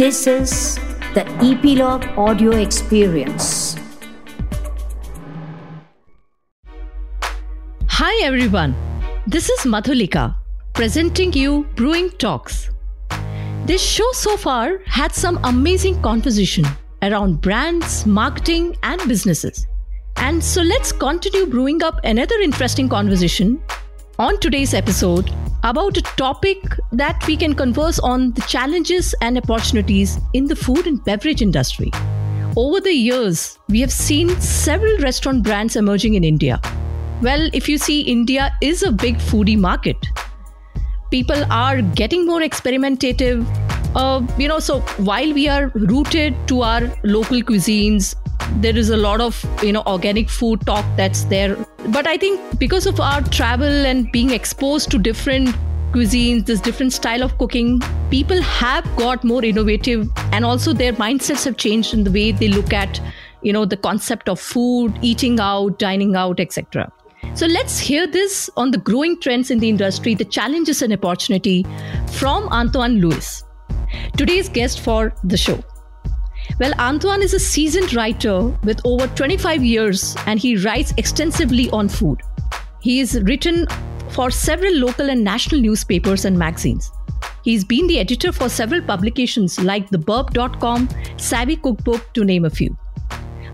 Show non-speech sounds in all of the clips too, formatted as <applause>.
This is the Epilogue Audio Experience. Hi everyone, this is Madhulika presenting you Brewing Talks. This show so far had some amazing conversation around brands, marketing, and businesses. And so let's continue brewing up another interesting conversation on today's episode about a topic that we can converse on the challenges and opportunities in the food and beverage industry. Over the years, we have seen several restaurant brands emerging in India. Well, if you see, India is a big foodie market. People are getting more experimentative. Uh, you know, so while we are rooted to our local cuisines, there is a lot of you know organic food talk that's there. But i think because of our travel and being exposed to different cuisines this different style of cooking people have got more innovative and also their mindsets have changed in the way they look at you know the concept of food eating out dining out etc so let's hear this on the growing trends in the industry the challenges and opportunity from antoine lewis today's guest for the show well, Antoine is a seasoned writer with over 25 years and he writes extensively on food. He has written for several local and national newspapers and magazines. He's been the editor for several publications like theburb.com, Savvy Cookbook, to name a few.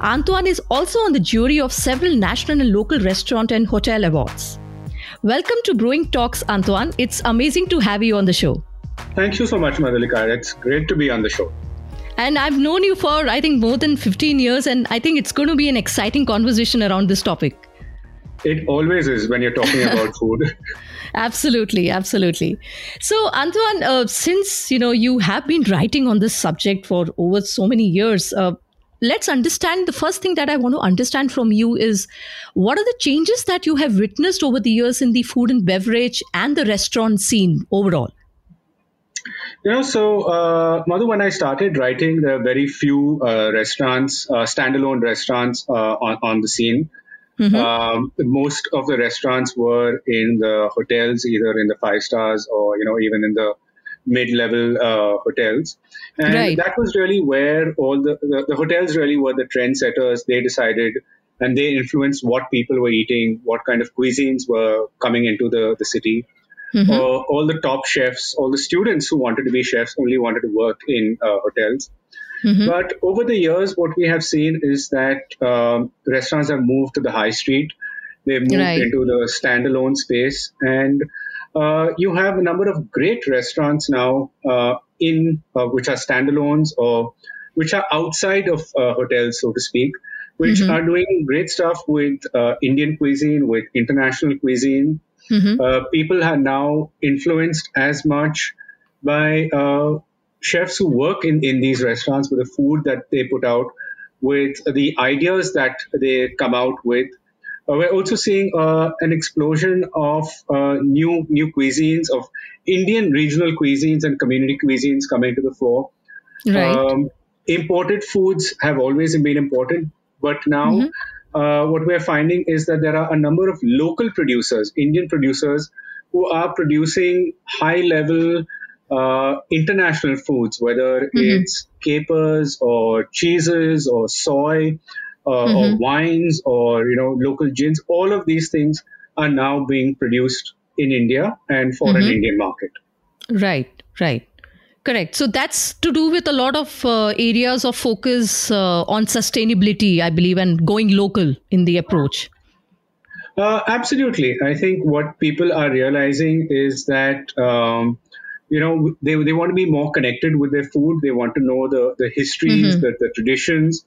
Antoine is also on the jury of several national and local restaurant and hotel awards. Welcome to Brewing Talks, Antoine. It's amazing to have you on the show. Thank you so much, Madhulika. It's great to be on the show. And I've known you for, I think, more than 15 years, and I think it's going to be an exciting conversation around this topic. It always is when you're talking <laughs> about food. absolutely, absolutely. So, Antoine, uh, since you know you have been writing on this subject for over so many years, uh, let's understand the first thing that I want to understand from you is what are the changes that you have witnessed over the years in the food and beverage and the restaurant scene overall? You know, so uh, Madhu, when I started writing, there are very few uh, restaurants, uh, standalone restaurants uh, on, on the scene. Mm-hmm. Um, most of the restaurants were in the hotels, either in the five stars or you know even in the mid-level uh, hotels, and right. that was really where all the, the the hotels really were the trendsetters. They decided and they influenced what people were eating, what kind of cuisines were coming into the the city. Mm-hmm. Uh, all the top chefs, all the students who wanted to be chefs only wanted to work in uh, hotels. Mm-hmm. But over the years, what we have seen is that um, restaurants have moved to the high street. They've moved right. into the standalone space, and uh, you have a number of great restaurants now uh, in uh, which are standalones or which are outside of uh, hotels, so to speak, which mm-hmm. are doing great stuff with Indian cuisine, with international cuisine, Mm-hmm. Uh, people are now influenced as much by uh, chefs who work in, in these restaurants with the food that they put out, with the ideas that they come out with. Uh, we're also seeing uh, an explosion of uh, new new cuisines, of Indian regional cuisines and community cuisines coming to the fore. Right. Um, imported foods have always been important, but now mm-hmm uh, what we're finding is that there are a number of local producers, Indian producers, who are producing high level uh, international foods, whether mm-hmm. it's capers or cheeses or soy uh, mm-hmm. or wines or you know local gins. All of these things are now being produced in India and for mm-hmm. an Indian market. Right, right. Correct. So that's to do with a lot of uh, areas of focus uh, on sustainability, I believe, and going local in the approach. Uh, absolutely. I think what people are realizing is that, um, you know, they, they want to be more connected with their food. They want to know the, the histories, mm-hmm. the, the traditions.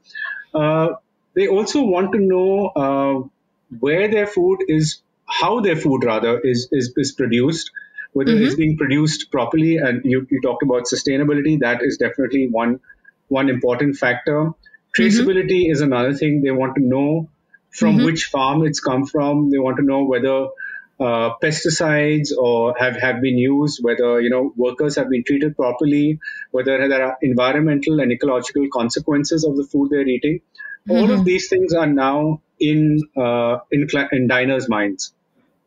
Uh, they also want to know uh, where their food is, how their food rather is, is, is produced whether mm-hmm. it's being produced properly. And you, you talked about sustainability. That is definitely one one important factor. Traceability mm-hmm. is another thing. They want to know from mm-hmm. which farm it's come from. They want to know whether uh, pesticides or have, have been used, whether you know workers have been treated properly, whether there are environmental and ecological consequences of the food they're eating. Mm-hmm. All of mm-hmm. these things are now in uh, in, in diners' minds.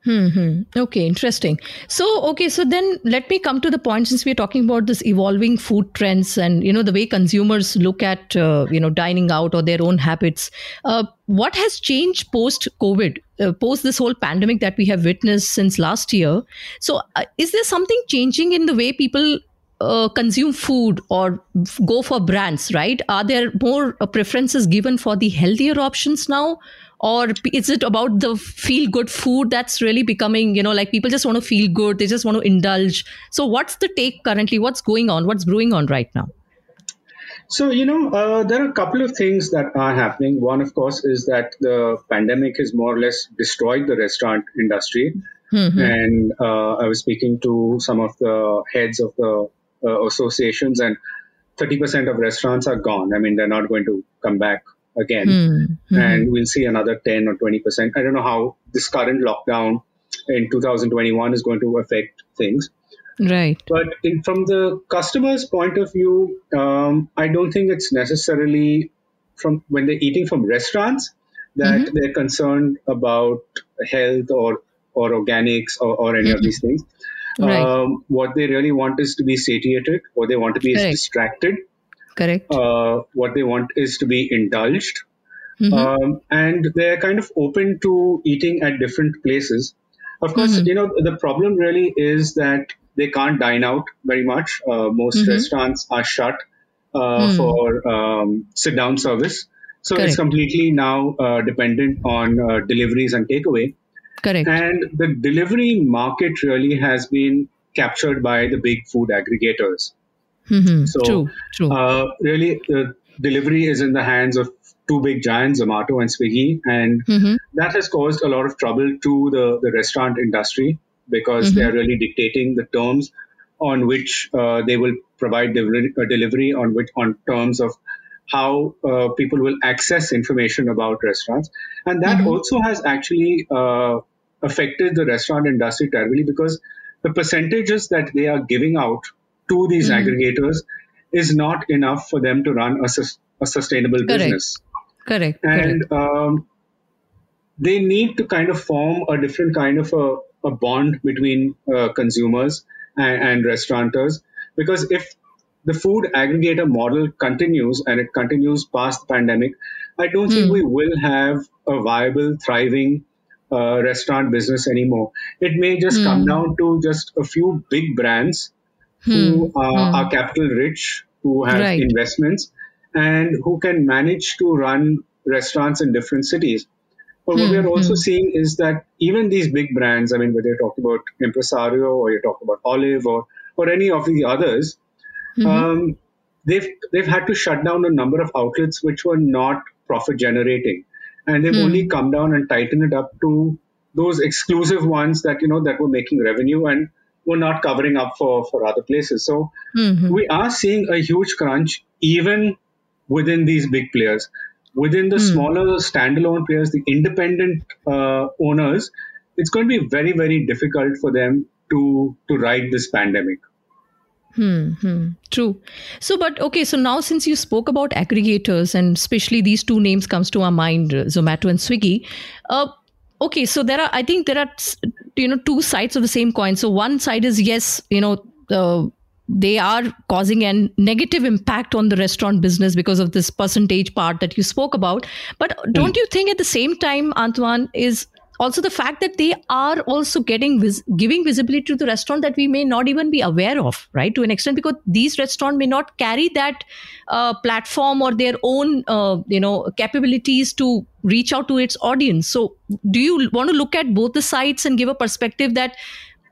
Hmm. Okay, interesting. So, okay, so then let me come to the point since we're talking about this evolving food trends and you know the way consumers look at uh, you know dining out or their own habits. Uh, what has changed post COVID, uh, post this whole pandemic that we have witnessed since last year? So, uh, is there something changing in the way people uh, consume food or f- go for brands, right? Are there more uh, preferences given for the healthier options now? Or is it about the feel good food that's really becoming, you know, like people just want to feel good, they just want to indulge? So, what's the take currently? What's going on? What's brewing on right now? So, you know, uh, there are a couple of things that are happening. One, of course, is that the pandemic has more or less destroyed the restaurant industry. And uh, I was speaking to some of the heads of the uh, associations, and 30% of restaurants are gone. I mean, they're not going to come back again. And we'll see another 10 or 20%. I don't know how this current lockdown in 2021 is going to affect things. Right. But in, from the customer's point of view, um, I don't think it's necessarily from when they're eating from restaurants that they're concerned about health or or organics or, or any of these things. Right. Um, what they really want is to be satiated. What they want to be is distracted. Correct. Uh, what they want is to be indulged. Mhm. Um, and they're kind of open to eating at different places. Of course, you know, the problem really is that they can't dine out very much. Uh, most restaurants are shut uh, for um, sit down service. So Correct. it's completely now uh, dependent on uh, deliveries and takeaway. Correct. And the delivery market really has been captured by the big food aggregators. Mhm. So, True. True. Uh, really, the delivery is in the hands of two big giants, Zomato and Swiggy, and Mhm. that has caused a lot of trouble to the, the restaurant industry because they are really dictating the terms on which uh, they will provide delivery, uh, delivery on which on terms of how uh, people will access information about restaurants, and that also has actually uh, affected the restaurant industry terribly because the percentages that they are giving out to these aggregators is not enough for them to run a, sus- a sustainable Correct. business correct. Correct. and um, they need to kind of form a different kind of a, a bond between uh, consumers and, and restaurateurs because if the food aggregator model continues and it continues past the pandemic i don't think we will have a viable thriving uh, restaurant business anymore it may just come down to just a few big brands who uh, are capital rich, who have Right. investments, and who can manage to run restaurants in different cities. But what hmm. we are also seeing is that even these big brands, I mean, whether you're talking about Impresario or you're talking about Olive or, or any of the others, um, they've they've had to shut down a number of outlets which were not profit generating, and they've only come down and tightened it up to those exclusive ones that you know that were making revenue and were not covering up for for other places. So we are seeing a huge crunch even within these big players. Within the smaller standalone players, the independent uh, owners, it's going to be very very difficult for them to to ride this pandemic. Hmm. True. So, but okay. So now, since you spoke about aggregators, and especially these two names comes to our mind, Zomato and Swiggy. Uh, okay, so there are. I think there are, you know, two sides of the same coin. So one side is yes, you know, uh, they are causing a negative impact on the restaurant business because of this percentage part that you spoke about. But don't you think at the same time, Antoine is also the fact that they are also getting vis- giving visibility to the restaurant that we may not even be aware of right? To an extent because these restaurants may not carry that uh, platform or their own uh, you know capabilities to reach out to its audience. So do you want to look at both the sides and give a perspective that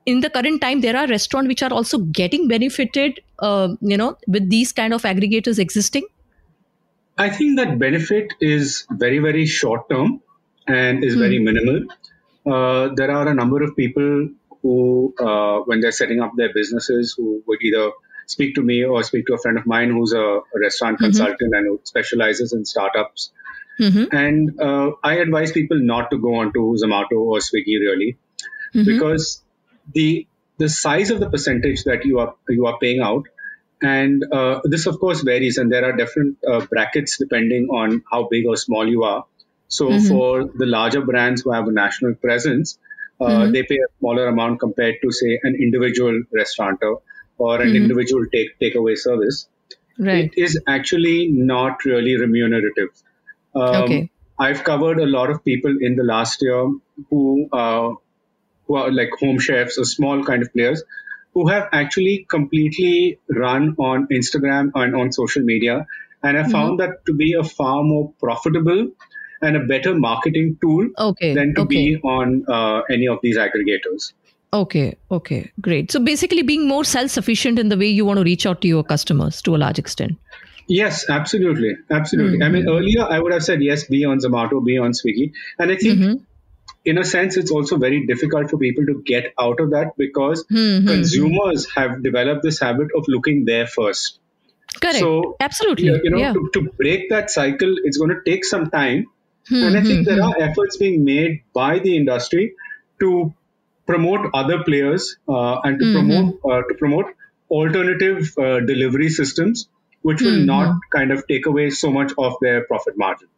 in the current time there are restaurants which are also getting benefited uh, you know with these kind of aggregators existing? I think that benefit is very, very short term and is very minimal. Uh, there are a number of people who, uh, when they're setting up their businesses, who would either speak to me or speak to a friend of mine who's a, restaurant consultant and who specializes in startups. And uh, I advise people not to go onto Zomato or Swiggy really, because the the size of the percentage that you are you are paying out and uh, this of course varies and there are different uh, brackets depending on how big or small you are so for the larger brands who have a national presence uh, Mhm. they pay a smaller amount compared to say an individual restaurateur or an Mhm. individual take takeaway service. Right. It is actually not really remunerative. Um, Okay. I've covered a lot of people in the last year who uh, who are like home chefs or small kind of players who have actually completely run on Instagram and on social media. And I found that to be a far more profitable and a better marketing tool Okay. than to okay. be on uh, any of these aggregators. Okay, okay, great. So basically, being more self sufficient in the way you want to reach out to your customers to a large extent. Yes, absolutely. Absolutely. I mean, Mhm. earlier I would have said, yes, be on Zomato, be on Swiggy. And I think, Mhm. in a sense, it's also very difficult for people to get out of that because Mhm. consumers have developed this habit of looking there first. Correct. So, Absolutely. you you know, yeah. to, to break that cycle, it's going to take some time. Hmm, And I think hmm, there hmm. are efforts being made by the industry to promote other players uh, and to Mhm. promote uh, to promote alternative uh, delivery systems, which will Mhm. not kind of take away so much of their profit margin.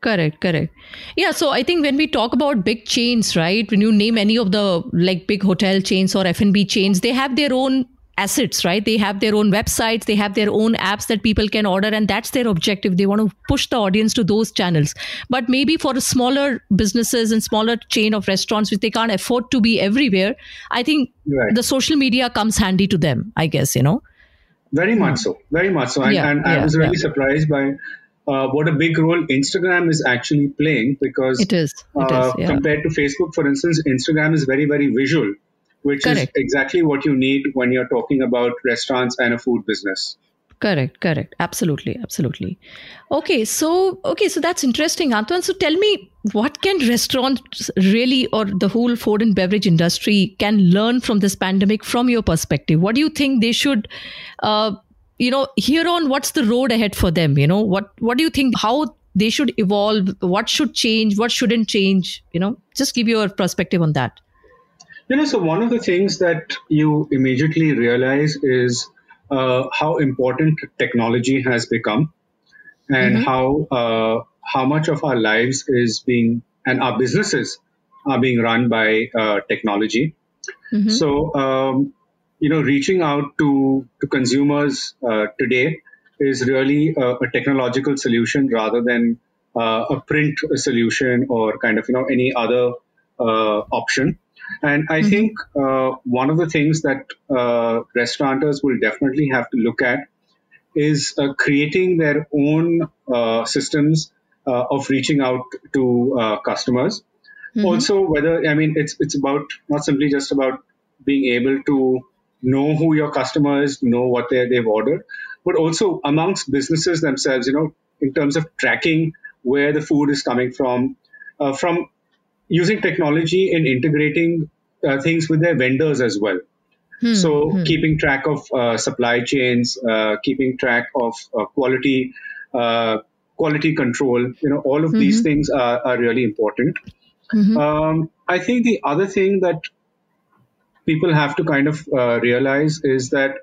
Correct, correct. Yeah, so I think when we talk about big chains, right? When you name any of the like big hotel chains or F&B chains, they have their own assets, right? They have their own websites, they have their own apps that people can order and that's their objective. They want to push the audience to those channels. But maybe for smaller businesses and smaller chain of restaurants which they can't afford to be everywhere, I think Right. the social media comes handy to them, I guess, you know. Very much so. Very much so. And, Yeah, and I was really yeah. surprised by uh, what a big role Instagram is actually playing because It is. It uh, is. Yeah. compared to Facebook, for instance, Instagram is very, very visual, which Correct. is exactly what you need when you're talking about restaurants and a food business. Correct, correct. Absolutely, absolutely. Okay, so okay, so that's interesting, Antoine. So tell me, what can restaurants really, or the whole food and beverage industry, can learn from this pandemic from your perspective? What do you think they should, uh, you know, here on? What's the road ahead for them? You know, what what do you think? How they should evolve? What should change? What shouldn't change? You know, just give your perspective on that. You know, so one of the things that you immediately realize is uh, how important technology has become, and Mhm. how uh, how much of our lives is being and our businesses are being run by uh, technology. Mhm. So, um, you know, reaching out to to consumers uh, today is really a, a technological solution rather than uh, a print solution or kind of you know any other uh, option. And I Mhm. think uh, one of the things that uh, restaurateurs will definitely have to look at is uh, creating their own uh, systems uh, of reaching out to uh, customers. Mhm. Also, whether I mean it's it's about not simply just about being able to know who your customer is, know what they they've ordered, but also amongst businesses themselves. You know, in terms of tracking where the food is coming from, uh, from using technology and integrating uh, things with their vendors as well. Hmm, So hmm. keeping track of uh, supply chains, uh, keeping track of uh, quality, uh, quality control, you know, all of these Mhm. things are, are really important. Mhm. Um, I think the other thing that people have to kind of uh, realize is that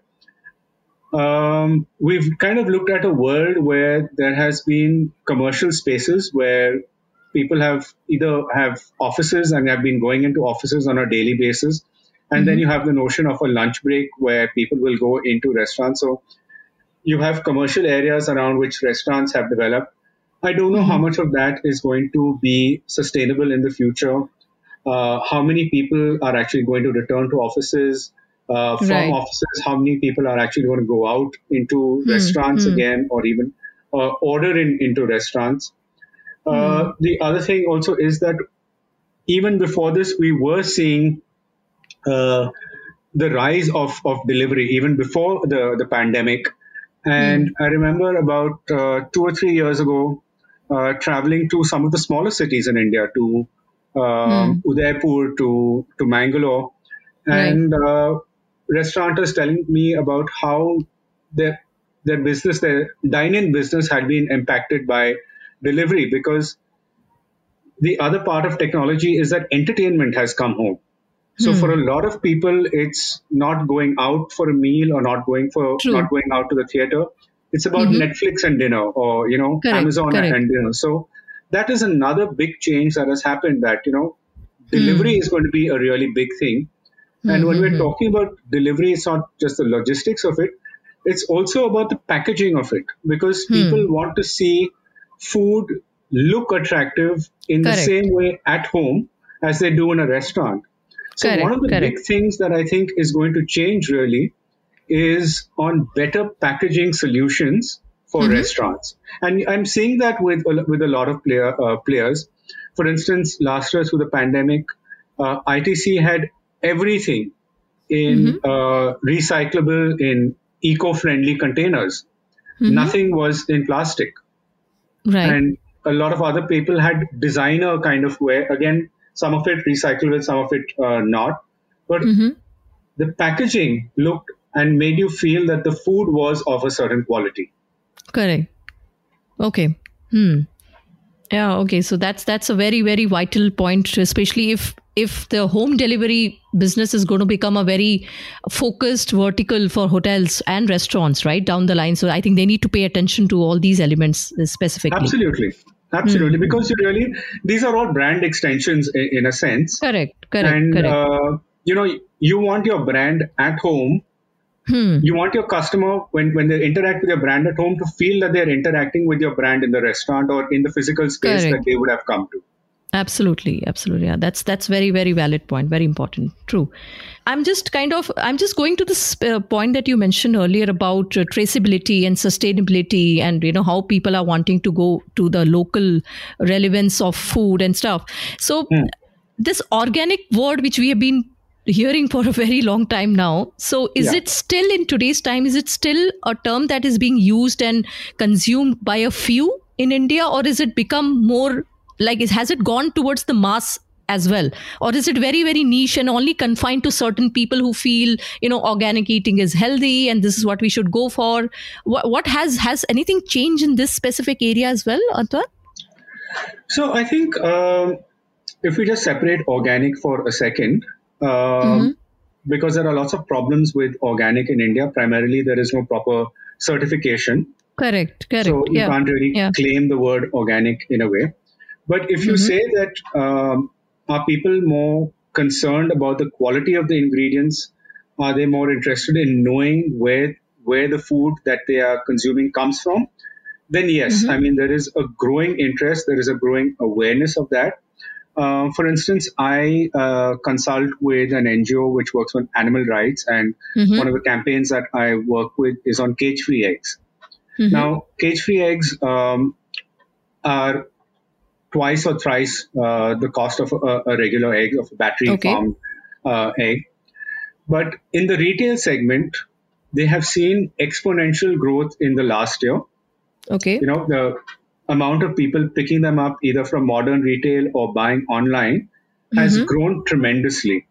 um, we've kind of looked at a world where there has been commercial spaces where people have either have offices and have been going into offices on a daily basis and then Mhm. you have the notion of a lunch break where people will go into restaurants. So you have commercial areas around which restaurants have developed. I don't know how much of that is going to be sustainable in the future. Uh, how many people are actually going to return to offices? Uh, from Right. offices how many people are actually going to go out into Hmm, restaurants hmm. again or even uh, order in into restaurants uh, the other thing also is that even before this we were seeing uh, the rise of, of delivery even before the, the pandemic. And I remember about uh, two or three years ago, uh, traveling to some of the smaller cities in India, to um, Udaipur, to, to Mangalore, and uh, restaurateurs telling me about how their, their business, their dine-in business had been impacted by delivery because the other part of technology is that entertainment has come home. So Hmm. for a lot of people, it's not going out for a meal or not going for True. not going out to the theater. It's about Mhm. Netflix and dinner or you know Correct, Amazon correct. and dinner. So that is another big change that has happened. That you know delivery is going to be a really big thing. And when we're talking about delivery, it's not just the logistics of it, it's also about the packaging of it because people want to see food look attractive in Correct. the same way at home as they do in a restaurant. So Correct, one of the correct. big things that I think is going to change really is on better packaging solutions for Mm-hmm. restaurants, and I'm seeing that with a- with a lot of player uh, players. For instance, last year through the pandemic, uh, ITC had everything in Mm-hmm. uh, recyclable, in eco-friendly containers. Mm-hmm. Nothing was in plastic Right. and a lot of other people had designer kind of wear again some of it recyclable some of it uh, not but Mm-hmm. the packaging looked and made you feel that the food was of a certain quality Correct. Okay. Hmm. Yeah. Okay. So that's that's a very very vital point, especially if if the home delivery business is going to become a very focused vertical for hotels and restaurants right down the line. So I think they need to pay attention to all these elements specifically. absolutely absolutely because you really these are all brand extensions in, in a sense Correct. Correct. and correct. uh, you know you want your brand at home hmm. you want your customer when, when they interact with your brand at home to feel that they're interacting with your brand in the restaurant or in the physical space Correct. that they would have come to absolutely absolutely. Yeah that's that's very very valid point very important. True. I'm just kind of i'm just going to this uh, point that you mentioned earlier about uh, traceability and sustainability and you know how people are wanting to go to the local relevance of food and stuff. So this organic word which we have been hearing for a very long time now so is Yeah. it still in today's time is it still a term that is being used and consumed by a few in india or is it become more like is, has it gone towards the mass as well or is it very very niche and only confined to certain people who feel you know organic eating is healthy and this is what we should go for what, what has has anything changed in this specific area as well Antoine? So I think um, if we just separate organic for a second, um, because there are lots of problems with organic in India. Primarily, there is no proper certification, correct correct so you yeah can't really yeah. claim the word organic in a way. But if you Mm-hmm. say that um, are people more concerned about the quality of the ingredients? Are they more interested in knowing where where the food that they are consuming comes from? Then yes, Mm-hmm. I mean there is a growing interest, there is a growing awareness of that. Uh, for instance, I uh, consult with an NGO which works on animal rights, and Mhm. one of the campaigns that I work with is on cage-free eggs. Mhm. Now, cage-free eggs um, are twice or thrice uh, the cost of a, a regular egg, of a battery Okay. farmed uh, egg. But in the retail segment, they have seen exponential growth in the last year. okay You know, the amount of people picking them up either from modern retail or buying online has grown tremendously.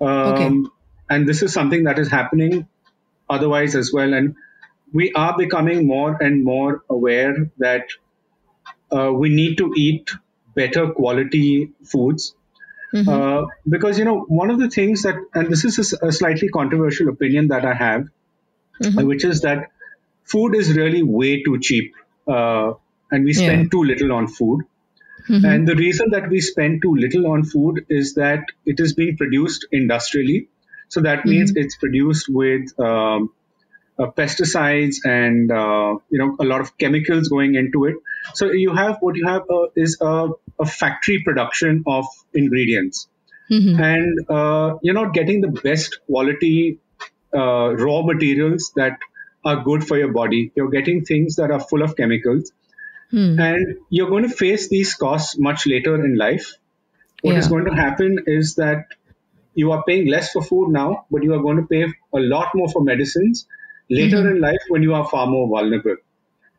Um, Okay. And this is something that is happening otherwise as well. And we are becoming more and more aware that uh, we need to eat better quality foods. Uh, because, you know, one of the things that, and this is a slightly controversial opinion that I have, uh, which is that food is really way too cheap. Uh, and we spend Yeah. too little on food. And the reason that we spend too little on food is that it is being produced industrially. So that means it's produced with um, uh, pesticides and uh, you know a lot of chemicals going into it. So you have what you have uh, is a, a factory production of ingredients, and uh, you're not getting the best quality uh, raw materials that are good for your body. You're getting things that are full of chemicals, and you're going to face these costs much later in life. What is Yeah. going to happen is that you are paying less for food now, but you are going to pay a lot more for medicines later in life when you are far more vulnerable.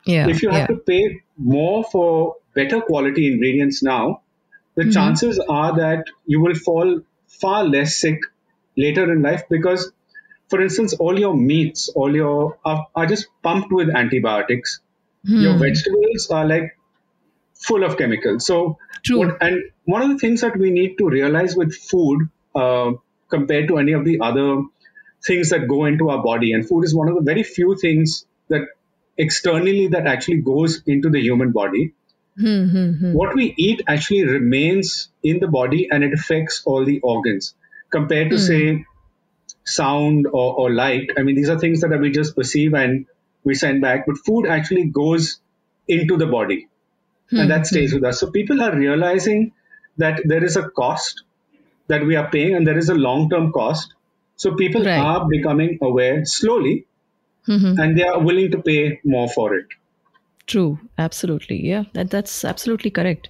Yeah if you have yeah. to pay more for better quality ingredients now, the chances are that you will fall far less sick later in life because, for instance, all your meats, all your are, are just pumped with antibiotics. Your vegetables are like full of chemicals. So, True. and one of the things that we need to realize with food uh, compared to any of the other things that go into our body, and food is one of the very few things that externally that actually goes into the human body. Mm-hmm. what we eat actually remains in the body and it affects all the organs compared to hmm. say sound or, or light i mean these are things that we just perceive and we send back but food actually goes into the body and that stays with us so people are realizing that there is a cost that we are paying and there is a long term cost so people Right. are becoming aware slowly Mm-hmm. and they are willing to pay more for it True, absolutely. Yeah, that, that's absolutely correct.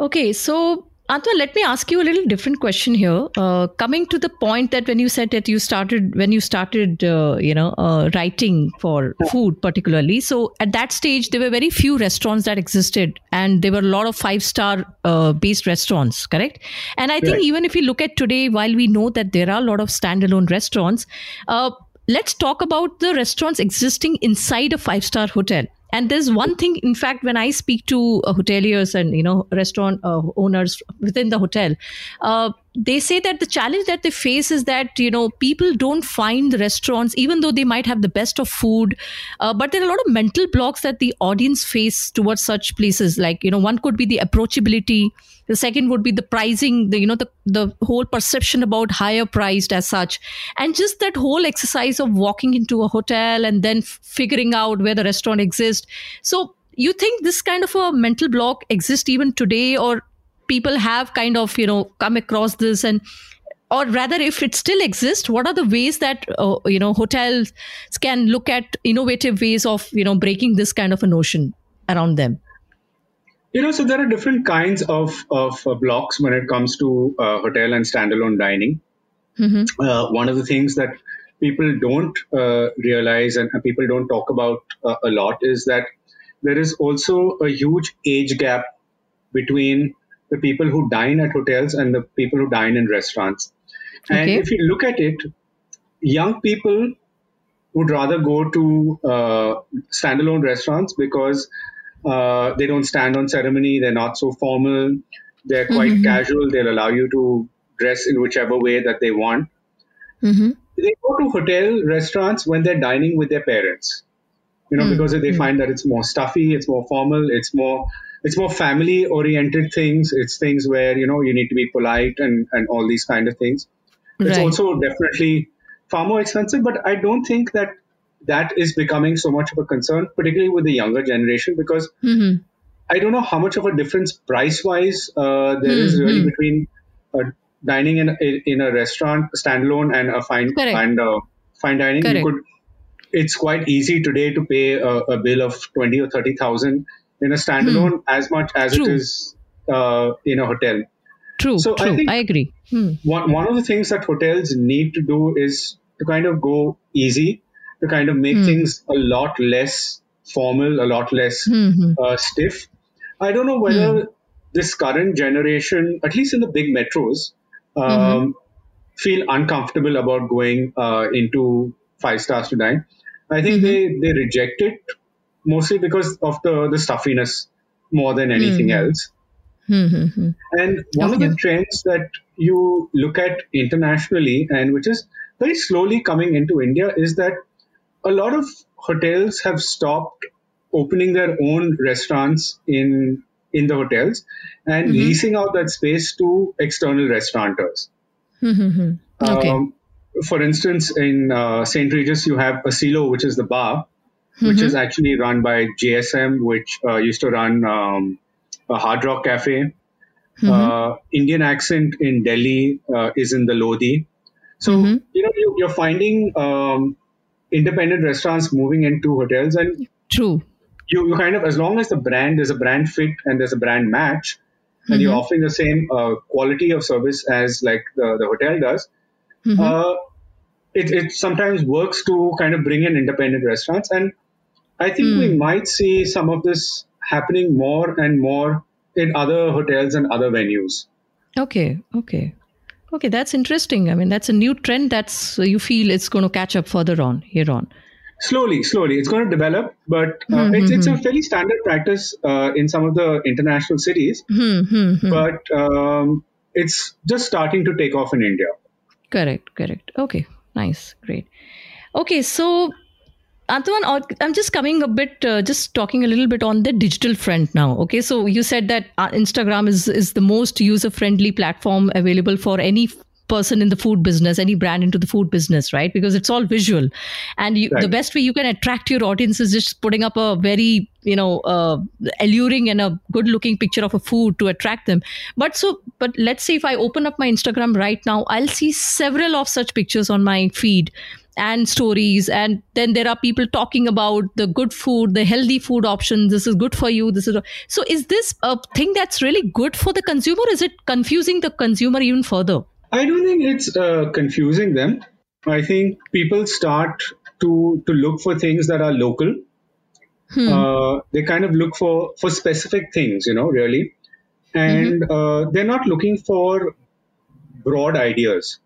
Okay, so Antoine, let me ask you a little different question here. Uh, coming to the point that when you said that you started when you started, uh, you know, uh, writing for food particularly. So at that stage, there were very few restaurants that existed, and there were a lot of five star uh, based restaurants. Correct. And I think Right. even if you look at today, while we know that there are a lot of standalone restaurants, uh, let's talk about the restaurants existing inside a five star hotel. And there's one thing in fact when i speak to uh, hoteliers and you know restaurant uh, owners within the hotel uh, they say that the challenge that they face is that you know people don't find the restaurants even though they might have the best of food uh, but there are a lot of mental blocks that the audience face towards such places. Like you know one could be the approachability the second would be the pricing the you know the the whole perception about higher priced as such. And just that whole exercise of walking into a hotel and then f- figuring out where the restaurant exists. So you think this kind of a mental block exists even today or people have kind of you know come across this and or rather if it still exists what are the ways that uh, you know hotels can look at innovative ways of you know breaking this kind of a notion around them You know, so there are different kinds of, of uh, blocks when it comes to uh, hotel and standalone dining. Uh, one of the things that people don't uh, realize and and people don't talk about uh, a lot is that there is also a huge age gap between the people who dine at hotels and the people who dine in restaurants. And Okay. if you look at it, young people would rather go to uh, standalone restaurants because uh, they don't stand on ceremony, they're not so formal, they're quite casual, they'll allow you to dress in whichever way that they want. mm-hmm. They go to hotel restaurants when they're dining with their parents, you know, because they find that it's more stuffy, it's more formal, it's more it's more family oriented things. It's things where you know you need to be polite and and all these kind of things. It's Right. also definitely far more expensive, but I don't think that that is becoming so much of a concern, particularly with the younger generation, because Mm-hmm. I don't know how much of a difference price wise uh, there is Hmm, really hmm. between uh, dining in, in in a restaurant standalone and a fine Correct. and uh, fine dining. Correct. You could. It's quite easy today to pay a, a bill of twenty or thirty thousand in a standalone as much as Hmm. True. it is uh, in a hotel. true So I true I, think- agree Hmm. one, one of the things that hotels need to do is to kind of go easy, to kind of make things a lot less formal, a lot less Mhm. uh, stiff. I don't know whether this current generation, at least in the big metros, um, feel uncomfortable about going uh, into five stars to dine. I think they, they reject it mostly because of the, the stuffiness more than anything else. Mhm. And one of the trends that you look at internationally and which is very slowly coming into India is that a lot of hotels have stopped opening their own restaurants in in the hotels and leasing out that space to external restaurateurs. Mhm. okay Um, for instance, in uh, St. Regis, you have Asilo, which is the bar, which is actually run by JSM, which uh, used to run um, a Hard Rock Cafe. Uh, Indian accent in Delhi uh, is in the Lodhi. So, you know, you, you're finding um, independent restaurants moving into hotels, and true you, you kind of, as long as the brand, there's a brand fit and there's a brand match, and you're offering the same uh, quality of service as like the, the hotel does, uh, it, it sometimes works to kind of bring in independent restaurants. And I think we might see some of this happening more and more in other hotels and other venues. Okay, okay. Okay, that's interesting. I mean, that's a new trend that's uh, you feel it's going to catch up further on here on. Slowly, slowly, it's going to develop, but uh, it's, it's a fairly standard practice uh, in some of the international cities. Hmm, hmm, hmm. But um, it's just starting to take off in India. Correct, correct. Okay, nice, great. Okay, so Antoine, I'm just coming a bit, uh, just talking a little bit on the digital front now. Okay, so you said that uh, Instagram is is the most user friendly platform available for any person in the food business, any brand into the food business, right? Because it's all visual, and you, right. the best way you can attract your audience is just putting up a very you know uh, alluring and a good looking picture of a food to attract them. But so, but let's say if I open up my Instagram right now, I'll see several of such pictures on my feed and stories and then there are people talking about the good food the healthy food options this is good for you this is so is this a thing that's really good for the consumer is it confusing the consumer even further I don't think it's uh, confusing them. I think people start to to look for things that are local. Hmm. Uh, they kind of look for for specific things, you know, really, and mm-hmm. uh, they're not looking for broad ideas.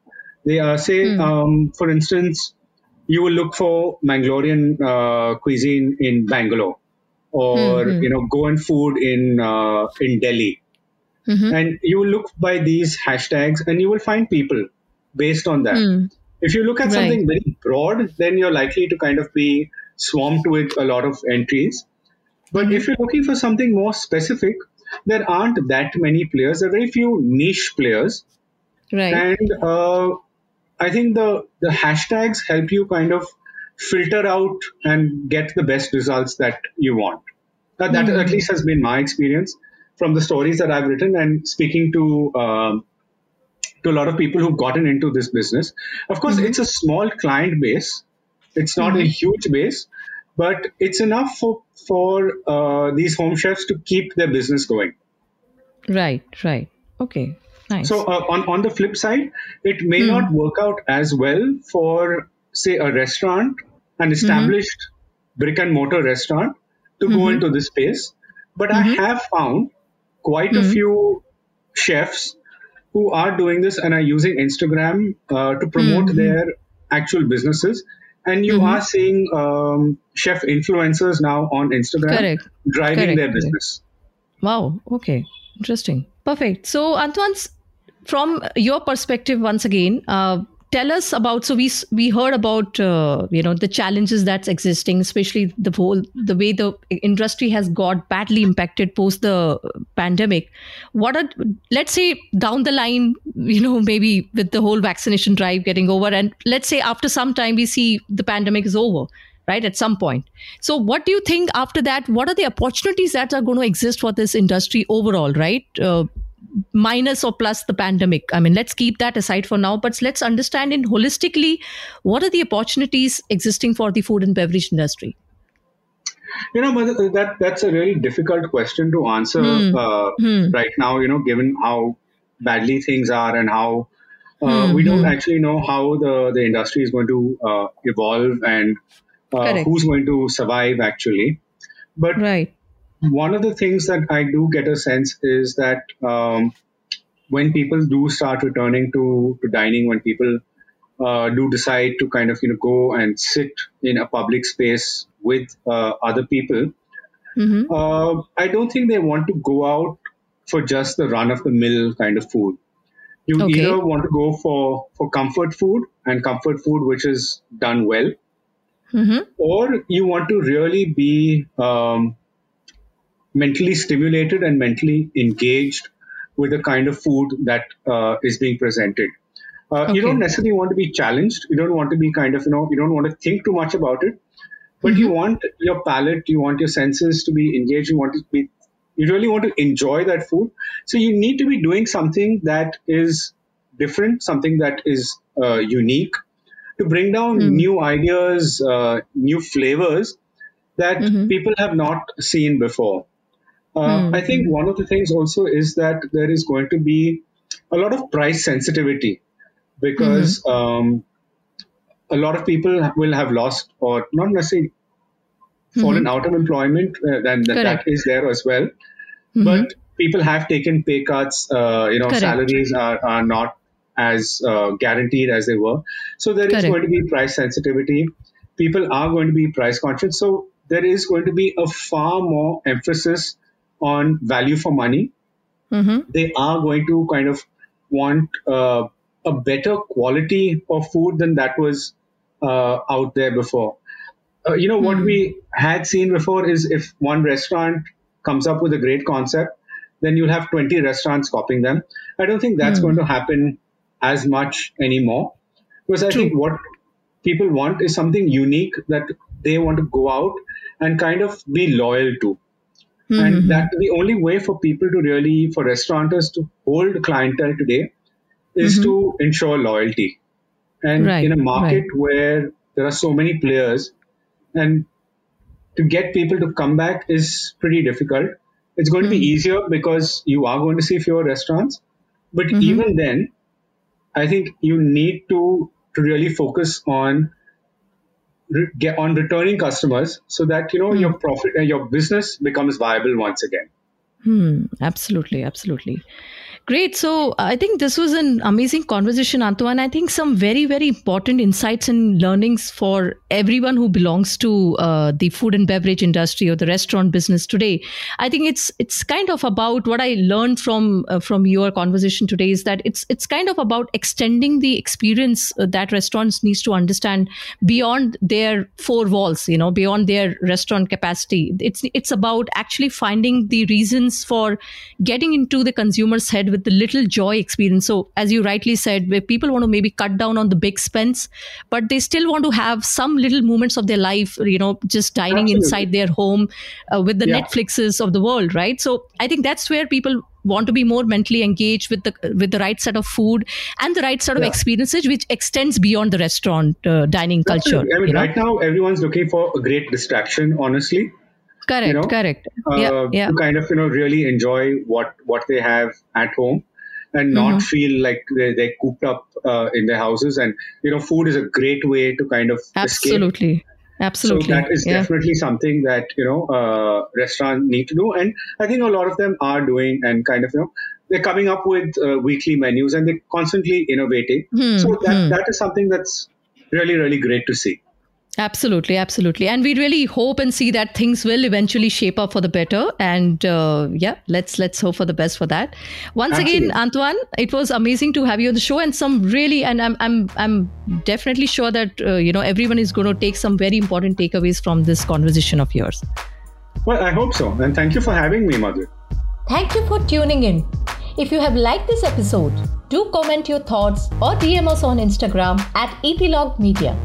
They are say, hmm. um, for instance, you will look for Mangalorean uh, cuisine in Bangalore, or mm-hmm. you know, Goan food in uh, in Delhi Mm-hmm. And you will look by these hashtags and you will find people based on that. Mm. If you look at right. something very broad, then you're likely to kind of be swamped with a lot of entries. But mm-hmm. if you're looking for something more specific, there aren't that many players. There are very few niche players. Right. And uh, I think the, the hashtags help you kind of filter out and get the best results that you want. that mm-hmm. at least has been my experience from the stories that I've written and speaking to um, to a lot of people who've gotten into this business. Of course, mm-hmm. it's a small client base. It's not mm-hmm. a huge base, but it's enough for for uh, these home chefs to keep their business going. Right. Right. Okay. Nice. So uh, on on the flip side, it may mm. not work out as well for say a restaurant, an mm-hmm. established mm-hmm. brick and mortar restaurant, to go mm-hmm. into this space. But I mm-hmm. have found quite mm-hmm. a few chefs who are doing this and are using Instagram uh, to promote mm-hmm. their actual businesses. And you mm-hmm. are seeing um, chef influencers now on Instagram Correct. driving Correct. their business. Wow. Okay. Interesting. Perfect. So, Antoine, from your perspective, once again, uh, tell us about so we we heard about uh, you know the challenges that's existing especially the whole the way the industry has got badly impacted post the pandemic what are let's say down the line you know maybe with the whole vaccination drive getting over and let's say after some time we see the pandemic is over right at some point so what do you think after that what are the opportunities that are going to exist for this industry overall right uh, minus or plus the pandemic i mean let's keep that aside for now but let's understand in holistically what are the opportunities existing for the food and beverage industry you know that that's a really difficult question to answer hmm. Uh, hmm. right now you know given how badly things are and how uh, hmm. we don't hmm. actually know how the, the industry is going to uh, evolve and uh, who's going to survive actually but right one of the things that I do get a sense is that um, when people do start returning to, to dining, when people uh, do decide to kind of you know go and sit in a public space with uh, other people, mm-hmm. uh, I don't think they want to go out for just the run of the mill kind of food. You okay. either want to go for for comfort food and comfort food which is done well, mm-hmm. or you want to really be um, mentally stimulated and mentally engaged with the kind of food that uh, is being presented. Uh, okay. You don't necessarily want to be challenged. You don't want to be kind of, you know, you don't want to think too much about it, but mm-hmm. you want your palate, you want your senses to be engaged. You want to be, you really want to enjoy that food. So you need to be doing something that is different, something that is uh, unique to bring down mm. new ideas, uh, new flavors that mm-hmm. people have not seen before. Mm-hmm. I think one of the things also is that there is going to be a lot of price sensitivity because mm-hmm. um, a lot of people will have lost or not necessarily fallen mm-hmm. out of employment, uh, and that is there as well. Mm-hmm. But people have taken pay cuts. Uh, you know, Correct. salaries are, are not as uh, guaranteed as they were. So there Correct. is going to be price sensitivity. People are going to be price conscious. So there is going to be a far more emphasis on value for money, mm-hmm. they are going to kind of want uh, a better quality of food than that was uh, out there before. uh, you know what we had seen before is if one restaurant comes up with a great concept, then you'll have 20 restaurants copying them. I don't think that's going to happen as much anymore because I think what people want is something unique that they want to go out and kind of be loyal to. Hmm, and hmm, hmm. that the only way for people to really, for restaurateurs to hold clientele today is mm-hmm. to ensure loyalty. And Right, in a market right. where there are so many players, and to get people to come back is pretty difficult. It's going to be easier because you are going to see fewer restaurants. But mm-hmm. even then, I think you need to, to really focus on re- get on returning customers so that you know your profit and your business becomes viable once again. Hmm, absolutely, absolutely. Great. So I think this was an amazing conversation, Antoine. I think some very, very important insights and learnings for everyone who belongs to uh, the food and beverage industry or the restaurant business today. I think it's it's kind of about what I learned from uh, from your conversation today is that it's it's kind of about extending the experience uh, that restaurants needs to understand beyond their four walls. You know, beyond their restaurant capacity. It's it's about actually finding the reasons for getting into the consumer's head with the little joy experience. So, as you rightly said, where people want to maybe cut down on the big spends, but they still want to have some little moments of their life, you know, just dining Absolutely. inside their home uh, with the Yeah. Netflixes of the world, right? So, I think that's where people want to be more mentally engaged with the with the right set of food and the right set of Yeah. experiences which extends beyond the restaurant uh, dining culture I mean, you know? right now everyone's looking for a great distraction. Honestly, correct you know, correct. uh, yeah yeah. to kind of you know really enjoy what what they have at home and not Mm-hmm. feel like they're, they're cooped up uh, in their houses. And you know food is a great way to kind of escape. Absolutely absolutely. So that is yeah. definitely something that you know uh, restaurants need to do. And i think a lot of them are doing and kind of you know they're coming up with uh, weekly menus and they're constantly innovating. Hmm, so that, that is something that's really really great to see Absolutely, absolutely, and we really hope and see that things will eventually shape up for the better. And uh, yeah, let's let's hope for the best for that. Once again, Antoine, it was amazing to have you on the show, and some really, and I'm I'm I'm definitely sure that uh, you know everyone is going to take some very important takeaways from this conversation of yours. well i hope so and thank you for having me mother Thank you for tuning in. If you have liked this episode, do comment your thoughts or DM us on Instagram at Epilog Media.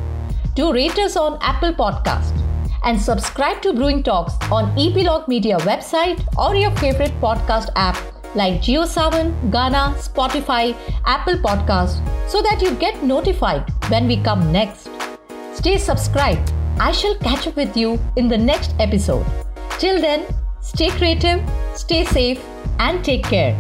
Do rate us on Apple Podcast and subscribe to Brewing Talks on Epilog Media website or your favorite podcast app like JioSaavn, Gaana, Spotify, Apple Podcast so that you get notified when we come next. Stay subscribed. I shall catch up with you in the next episode. Till then, stay creative, stay safe, and take care.